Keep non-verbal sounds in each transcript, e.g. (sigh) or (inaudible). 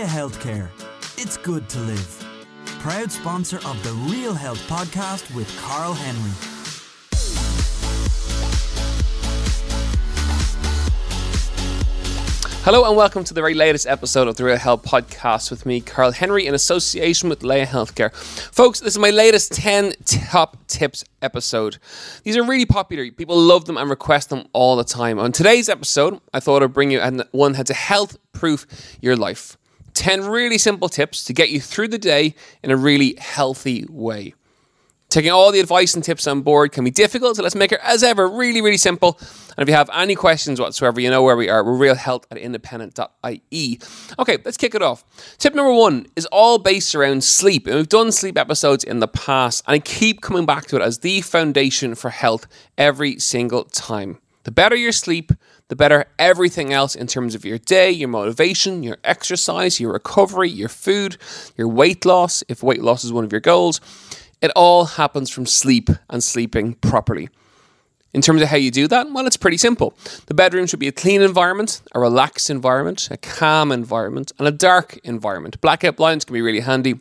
Laya Healthcare. It's good to live. Proud sponsor of the Real Health podcast with Karl Henry. Hello and welcome to the very latest episode of the Real Health Podcast with me, Karl Henry, in association with Laya Healthcare. Folks, this is my latest 10 top tips episode. These are really popular. People love them and request them all the time. On today's episode, I thought I'd bring you one how to health proof your life. 10 really simple tips to get you through the day in a really healthy way. Taking all the advice and tips on board can be difficult, so let's make it, as ever, really, really simple. And if you have any questions whatsoever, you know where we are. We're realhealth at independent.ie. Okay, let's kick it off. Tip number one is all based around sleep. And we've done sleep episodes in the past, and I keep coming back to it as the foundation for health every single time. The better your sleep, the better everything else in terms of your day, your motivation, your exercise, your recovery, your food, your weight loss, if weight loss is one of your goals it all happens from sleep and sleeping properly. In terms of how you do that, well, it's pretty simple. The bedroom should be a clean environment, a relaxed environment, a calm environment, and a dark environment. Blackout blinds can be really handy.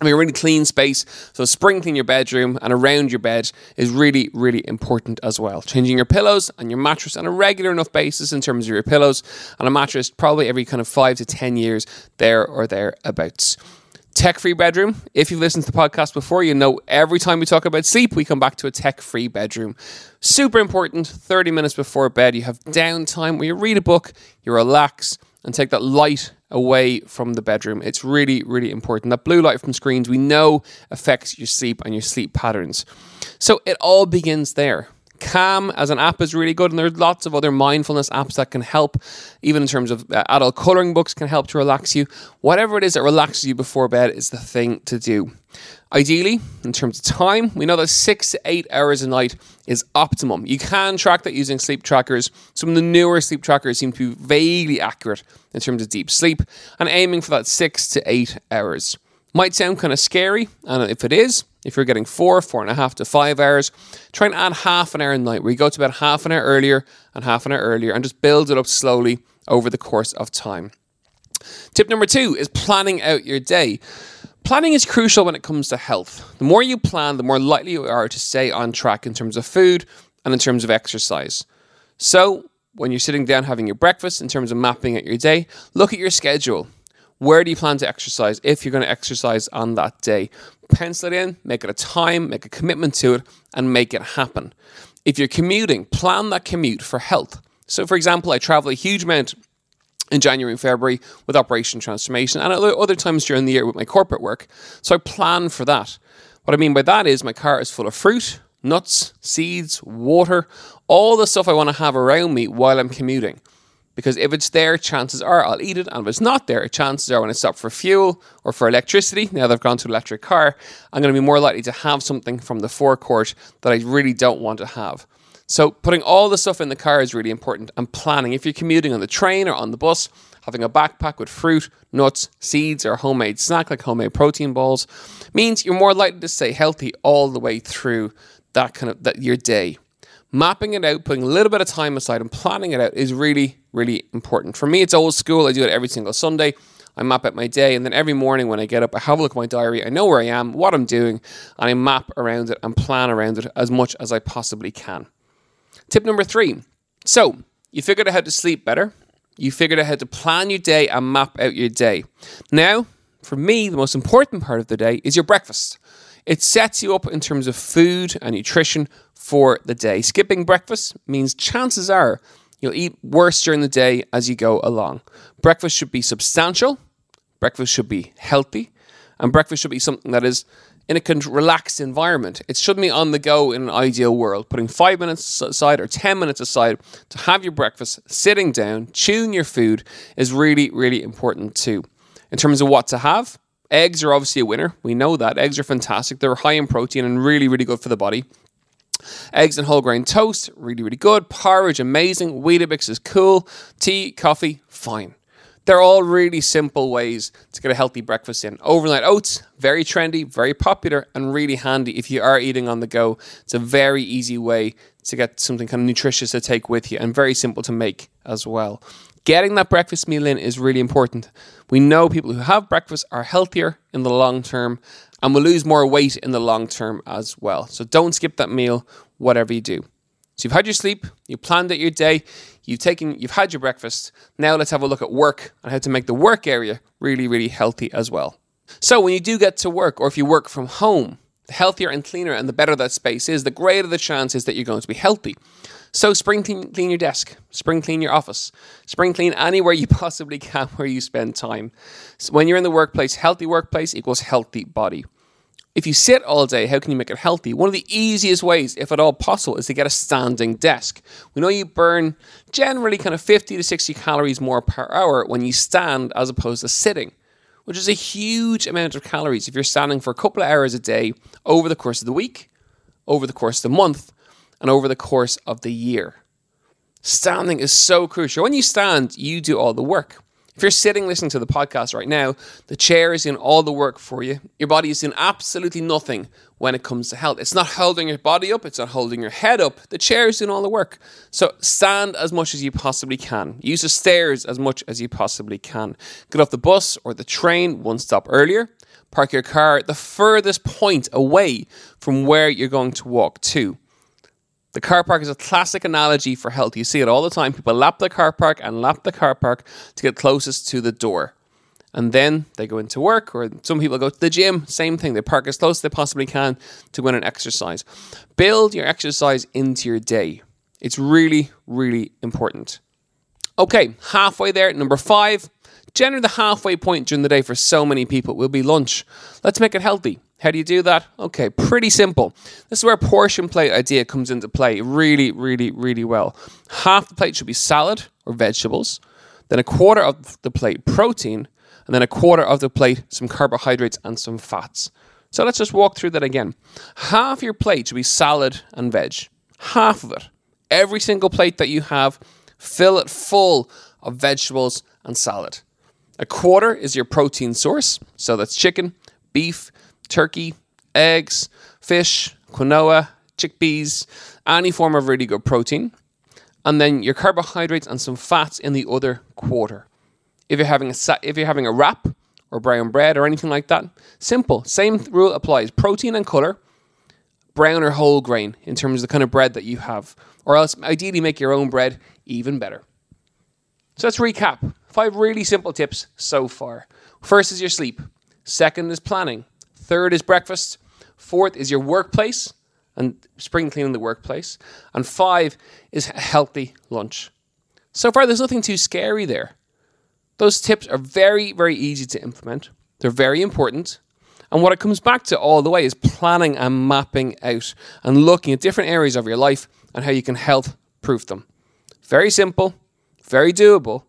I mean, a really clean space. So, sprinkling your bedroom and around your bed is really, really important as well. Changing your pillows and your mattress on a regular enough basis in terms of your pillows and a mattress probably every kind of five to 10 years, there or thereabouts tech free bedroom. If you've listened to the podcast before, you know every time we talk about sleep, we come back to a tech free bedroom. Super important. 30 minutes before bed, you have downtime where you read a book, you relax, and take that light away from the bedroom. It's really, really important. That blue light from screens we know affects your sleep and your sleep patterns. So it all begins there. Calm as an app is really good, and there's lots of other mindfulness apps that can help, even in terms of uh, adult coloring books can help to relax you. Whatever it is that relaxes you before bed is the thing to do. Ideally, in terms of time, we know that six to eight hours a night is optimum. You can track that using sleep trackers. Some of the newer sleep trackers seem to be vaguely accurate in terms of deep sleep, and aiming for that six to eight hours. Might sound kind of scary, and if it is, if you're getting four, four and a half to five hours, try and add half an hour a night where you go to bed half an hour earlier and half an hour earlier and just build it up slowly over the course of time. Tip number two is planning out your day. Planning is crucial when it comes to health. The more you plan, the more likely you are to stay on track in terms of food and in terms of exercise. So, when you're sitting down having your breakfast, in terms of mapping out your day, look at your schedule. Where do you plan to exercise if you're going to exercise on that day? Pencil it in, make it a time, make a commitment to it, and make it happen. If you're commuting, plan that commute for health. So, for example, I travel a huge amount in January and February with Operation Transformation and other times during the year with my corporate work. So I plan for that. What I mean by that is my car is full of fruit, nuts, seeds, water, all the stuff I want to have around me while I'm commuting. Because if it's there, chances are I'll eat it. And if it's not there, chances are when I stop for fuel or for electricity, now that I've gone to an electric car, I'm going to be more likely to have something from the forecourt that I really don't want to have. So putting all the stuff in the car is really important and planning. If you're commuting on the train or on the bus, having a backpack with fruit, nuts, seeds, or homemade snack like homemade protein balls means you're more likely to stay healthy all the way through that kind of that your day mapping it out, putting a little bit of time aside and planning it out is really, really important. For me, it's old school. I do it every single Sunday. I map out my day, and then every morning when I get up, I have a look at my diary. I know where I am, what I'm doing, and I map around it and plan around it as much as I possibly can. Tip number three. So, you figured out how to sleep better. You figured out how to plan your day and map out your day. Now, for me, the most important part of the day is your breakfast. It sets you up in terms of food and nutrition for the day. Skipping breakfast means chances are you'll eat worse during the day as you go along. Breakfast should be substantial, breakfast should be healthy, and breakfast should be something that is in a relaxed environment. It shouldn't be on the go in an ideal world. Putting five minutes aside or 10 minutes aside to have your breakfast, sitting down, chewing your food is really, really important too. In terms of what to have, eggs are obviously a winner. We know that. Eggs are fantastic. They're high in protein and really, really good for the body. Eggs and whole grain toast, really, really good. Porridge, amazing. Weetabix is cool. Tea, coffee, fine. They're all really simple ways to get a healthy breakfast in. Overnight oats, very trendy, very popular, and really handy if you are eating on the go. It's a very easy way to get something kind of nutritious to take with you and very simple to make as well. Getting that breakfast meal in is really important. We know people who have breakfast are healthier in the long term and will lose more weight in the long term as well. So don't skip that meal, whatever you do. So you've had your sleep, you planned out your day, you've taken, you've had your breakfast. Now let's have a look at work and how to make the work area really, really healthy as well. So when you do get to work, or if you work from home, healthier and cleaner and the better that space is, the greater the chance is that you're going to be healthy. So spring clean, clean your desk, spring clean your office, spring clean anywhere you (laughs) possibly can where you spend time. So when you're in the workplace, healthy workplace equals healthy body. If you sit all day, how can you make it healthy? One of the easiest ways, if at all possible, is to get a standing desk. We know you burn generally kind of 50 to 60 calories more per hour when you stand as opposed to sitting, which is a huge amount of calories if you're standing for a couple of hours a day over the course of the week, over the course of the month, and over the course of the year. Standing is so crucial. When you stand, you do all the work. If you're sitting listening to the podcast right now, the chair is doing all the work for you. Your body is doing absolutely nothing when it comes to health. It's not holding your body up, it's not holding your head up. The chair is doing all the work. So stand as much as you possibly can. Use the stairs as much as you possibly can. Get off the bus or the train one stop earlier. Park your car at the furthest point away from where you're going to walk to. The car park is a classic analogy for health. You see it all the time. People lap the car park and lap the car park to get closest to the door. And then they go into work, or some people go to the gym. Same thing. They park as close as they possibly can to go and exercise. Build your exercise into your day. It's really, really important. Okay, halfway there. Number five, generally the halfway point during the day for so many people will be lunch. Let's make it healthy. How do you do that? Okay, pretty simple. This is where portion plate idea comes into play really, really, really well. Half the plate should be salad or vegetables, then a quarter of the plate protein, and then a quarter of the plate some carbohydrates and some fats. So let's just walk through that again. Half your plate should be salad and veg. Half of it. Every single plate that you have, fill it full of vegetables and salad. A quarter is your protein source, so that's chicken, beef, turkey, eggs, fish, quinoa, chickpeas, any form of really good protein. And then your carbohydrates and some fats in the other quarter. If you're having a if you're having a wrap or brown bread or anything like that, simple. Same rule applies. Protein and color, brown or whole grain in terms of the kind of bread that you have. Or else ideally make your own bread even better. So let's recap. Five really simple tips so far. First is your sleep. Second is planning. Third is breakfast. Fourth is your workplace and spring cleaning the workplace. And five is a healthy lunch. So far, there's nothing too scary there. Those tips are very, very easy to implement. They're very important. And what it comes back to all the way is planning and mapping out and looking at different areas of your life and how you can health proof them. Very simple, very doable.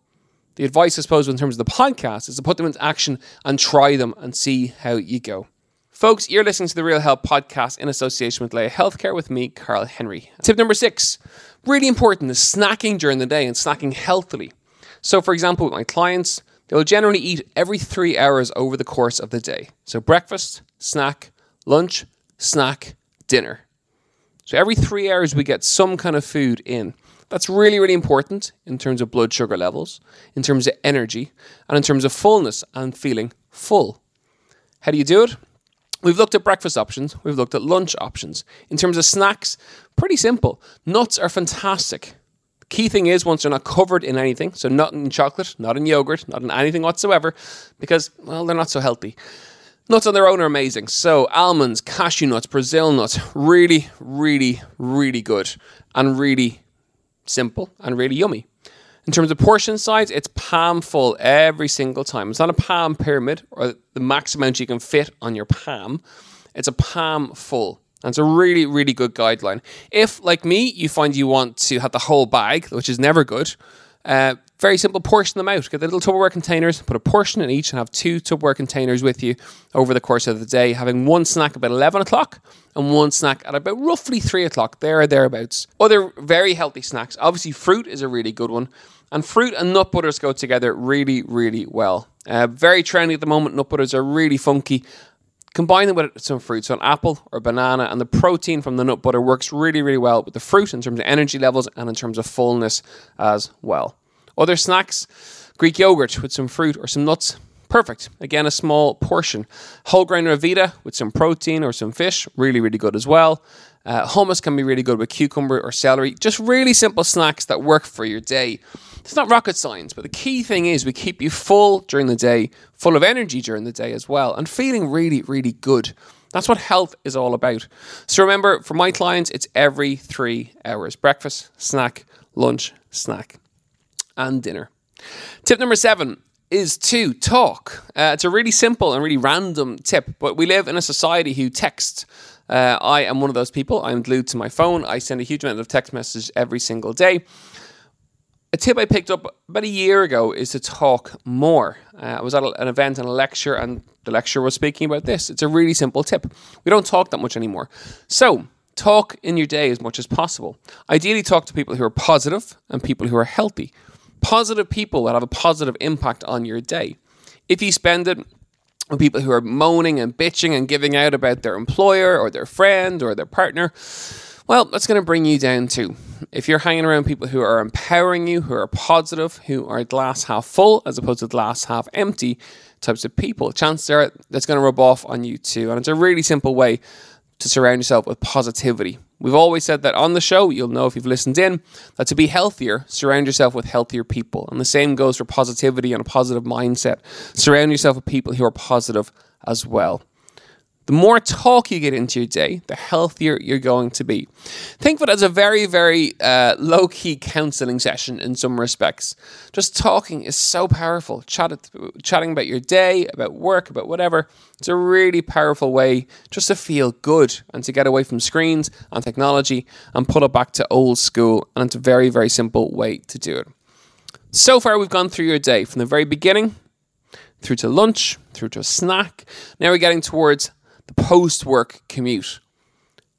The advice, I suppose, in terms of the podcast is to put them into action and try them and see how you go. Folks, you're listening to the Real Health podcast in association with Laya Healthcare with me, Karl Henry. Tip number six, really important, is snacking during the day and snacking healthily. So, for example, with my clients, they will generally eat every three hours over the course of the day. So, breakfast, snack, lunch, snack, dinner. So, every three hours, we get some kind of food in. That's really, really important in terms of blood sugar levels, in terms of energy, and in terms of fullness and feeling full. How do you do it? We've looked at breakfast options, we've looked at lunch options. In terms of snacks, pretty simple. Nuts are fantastic. The key thing is once they're not covered in anything, so not in chocolate, not in yogurt, not in anything whatsoever, because, well, they're not so healthy. Nuts on their own are amazing. So, almonds, cashew nuts, Brazil nuts, really, really, really good and really simple and really yummy. In terms of portion size, it's palm full every single time. It's not a palm pyramid or the max amount you can fit on your palm. It's a palm full. That's a really, really good guideline. If, like me, you find you want to have the whole bag, which is never good, uh, very simple, portion them out. Get the little Tupperware containers, put a portion in each, and have two Tupperware containers with you over the course of the day, having one snack about 11 o'clock and one snack at about roughly 3 o'clock, there or thereabouts. Other very healthy snacks. Obviously, fruit is a really good one. And fruit and nut butters go together really, really well. Uh, very trendy at the moment. Nut butters are really funky combine them with some fruit, so an apple or banana, and the protein from the nut butter works really, really well with the fruit in terms of energy levels and in terms of fullness as well. Other snacks, Greek yogurt with some fruit or some nuts. Perfect. Again, a small portion. Whole grain Ryvita with some protein or some fish. Really, really good as well. Uh, hummus can be really good with cucumber or celery. Just really simple snacks that work for your day. It's not rocket science, but the key thing is we keep you full during the day, full of energy during the day as well, and feeling really, really good. That's what health is all about. So remember, for my clients, it's every three hours breakfast, snack, lunch, snack and dinner. Tip number seven is to talk. Uh, it's a really simple and really random tip, but we live in a society who text. Uh, I am one of those people. I'm glued to my phone. I send a huge amount of text messages every single day. A tip I picked up about a year ago is to talk more. Uh, I was at an event and a lecture, and the lecturer was speaking about this. It's a really simple tip. We don't talk that much anymore. So, talk in your day as much as possible. Ideally, talk to people who are positive and people who are healthy positive people that have a positive impact on your day. If you spend it people who are moaning and bitching and giving out about their employer or their friend or their partner, well, that's going to bring you down too. If you're hanging around people who are empowering you, who are positive, who are glass half full as opposed to glass half empty types of people, chances are that's going to rub off on you too. And it's a really simple way to surround yourself with positivity. We've always said that on the show, you'll know if you've listened in, that to be healthier, surround yourself with healthier people. And the same goes for positivity and a positive mindset. Surround yourself with people who are positive as well. The more talk you get into your day, the healthier you're going to be. Think of it as a very, very uh, low key counseling session in some respects. Just talking is so powerful. Chat, chatting about your day, about work, about whatever. It's a really powerful way just to feel good and to get away from screens and technology and put it back to old school. And it's a very, very simple way to do it. So far, we've gone through your day from the very beginning through to lunch, through to a snack. Now we're getting towards the post work commute.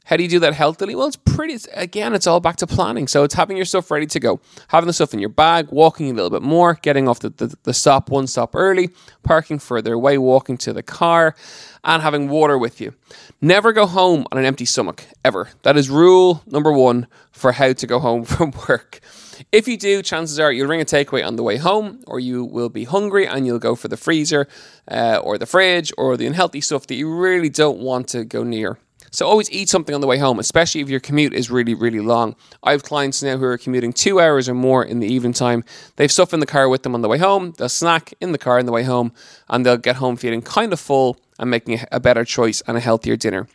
How do you do that healthily? Well, it's pretty, it's, again, it's all back to planning. So it's having your stuff ready to go, having the stuff in your bag, walking a little bit more, getting off the, the, the stop one stop early, parking further away, walking to the car, and having water with you. Never go home on an empty stomach, ever. That is rule number one for how to go home (laughs) from work. If you do, chances are you'll ring a takeaway on the way home, or you will be hungry and you'll go for the freezer uh, or the fridge or the unhealthy stuff that you really don't want to go near. So always eat something on the way home, especially if your commute is really, really long. I have clients now who are commuting two hours or more in the evening time. They've stuff in the car with them on the way home. They'll snack in the car on the way home, and they'll get home feeling kind of full and making a better choice and a healthier dinner.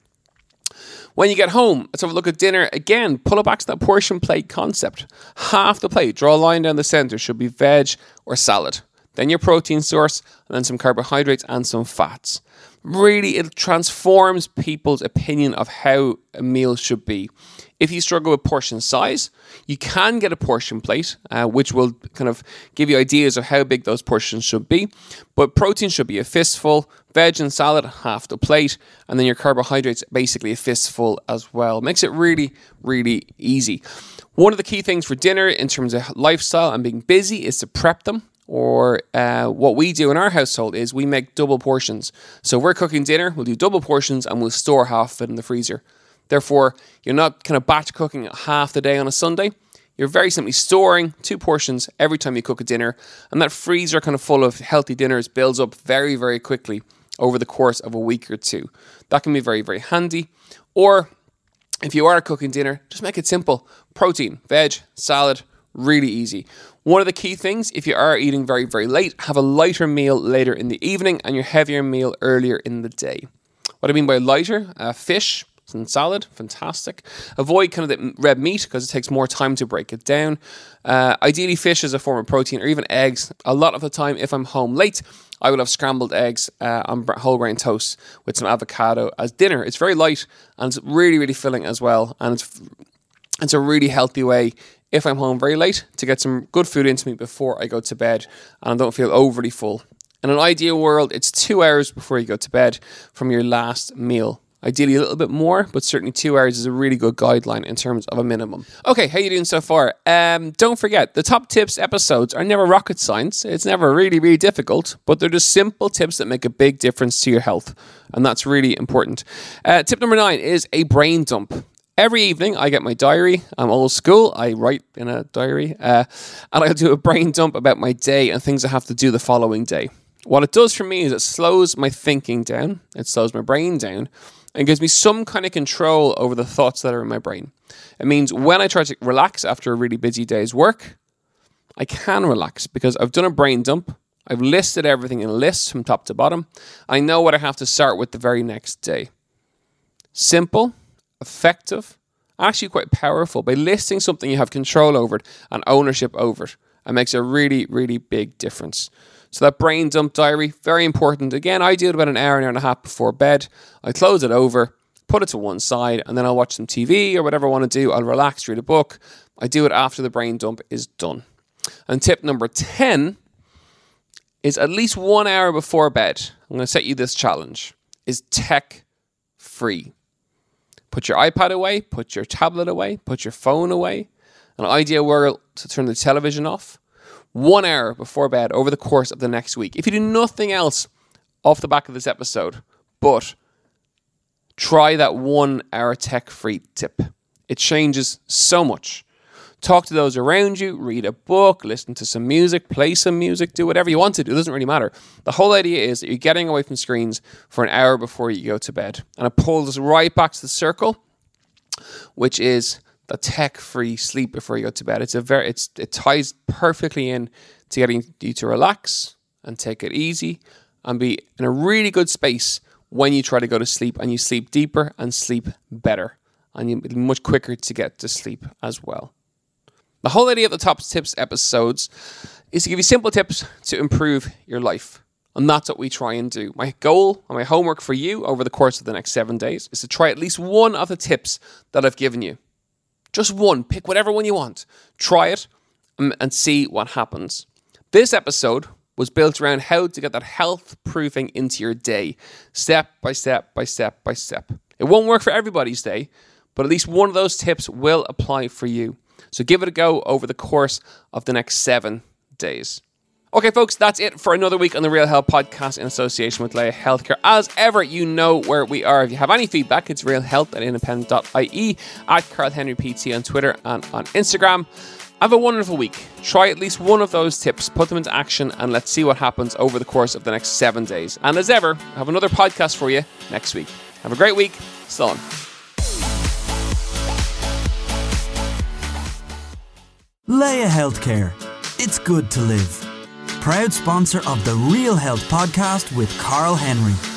When you get home, let's have a look at dinner again. Pull it back to that portion plate concept. Half the plate, draw a line down the center, should be veg or salad. Then your protein source, and then some carbohydrates and some fats. Really, it transforms people's opinion of how a meal should be. If you struggle with portion size, you can get a portion plate, uh, which will kind of give you ideas of how big those portions should be. But protein should be a fistful, veg and salad half the plate, and then your carbohydrates basically a fistful as well. Makes it really, really easy. One of the key things for dinner in terms of lifestyle and being busy is to prep them or uh, what we do in our household is we make double portions. So we're cooking dinner, we'll do double portions and we'll store half of it in the freezer. Therefore, you're not kind of batch cooking half the day on a Sunday. You're very simply storing two portions every time you cook a dinner, and that freezer kind of full of healthy dinners builds up very, very quickly over the course of a week or two. That can be very, very handy. Or if you are cooking dinner, just make it simple protein, veg, salad, really easy. One of the key things, if you are eating very, very late, have a lighter meal later in the evening and your heavier meal earlier in the day. What I mean by lighter, uh, fish, and salad, fantastic. Avoid kind of the red meat because it takes more time to break it down. Uh, ideally, fish as a form of protein or even eggs. A lot of the time, if I'm home late, I will have scrambled eggs uh, on whole grain toast with some avocado as dinner. It's very light and it's really, really filling as well. And it's it's a really healthy way if I'm home very late to get some good food into me before I go to bed and I don't feel overly full. In an ideal world, it's two hours before you go to bed from your last meal. Ideally, a little bit more, but certainly two hours is a really good guideline in terms of a minimum. Okay, how are you doing so far? Um, don't forget, the top tips episodes are never rocket science. It's never really, really difficult, but they're just simple tips that make a big difference to your health, and that's really important. Uh, tip number nine is a brain dump. Every evening, I get my diary. I'm old school. I write in a diary, uh, and I'll do a brain dump about my day and things I have to do the following day. What it does for me is it slows my thinking down, it slows my brain down, and gives me some kind of control over the thoughts that are in my brain. It means when I try to relax after a really busy day's work, I can relax because I've done a brain dump. I've listed everything in lists from top to bottom. I know what I have to start with the very next day. Simple, effective, actually quite powerful. By listing something, you have control over it and ownership over it. It makes a really, really big difference. So that brain dump diary, very important. Again, I do it about an hour, an hour and a half before bed. I close it over, put it to one side, and then I'll watch some TV or whatever I want to do. I'll relax, read a book. I do it after the brain dump is done. And tip number 10 is at least one hour before bed. I'm going to set you this challenge is tech free. Put your iPad away, put your tablet away, put your phone away. An ideal world to turn the television off one hour before bed over the course of the next week. If you do nothing else off the back of this episode, but try that one hour tech free tip. It changes so much. Talk to those around you, read a book, listen to some music, play some music, do whatever you want to do. It doesn't really matter. The whole idea is that you're getting away from screens for an hour before you go to bed. And it pulls right back to the circle, which is the tech-free sleep before you go to bed. It's a very it's it ties perfectly in to getting you to relax and take it easy and be in a really good space when you try to go to sleep and you sleep deeper and sleep better and you're much quicker to get to sleep as well. The whole idea of the top tips episodes is to give you simple tips to improve your life. And that's what we try and do. My goal and my homework for you over the course of the next seven days is to try at least one of the tips that I've given you. Just one. Pick whatever one you want. Try it um, and see what happens. This episode was built around how to get that health proofing into your day, step by step by step by step. It won't work for everybody's day, but at least one of those tips will apply for you. So give it a go over the course of the next seven days. Okay, folks, that's it for another week on the Real Health Podcast in association with Laya Healthcare. As ever, you know where we are. If you have any feedback, it's realhealth at independent.ie, at Karl Henry PT on Twitter and on Instagram. Have a wonderful week. Try at least one of those tips, put them into action, and let's see what happens over the course of the next seven days. And as ever, I have another podcast for you next week. Have a great week. So on. Laya Healthcare. It's good to live proud sponsor of the Real Health podcast with Karl Henry.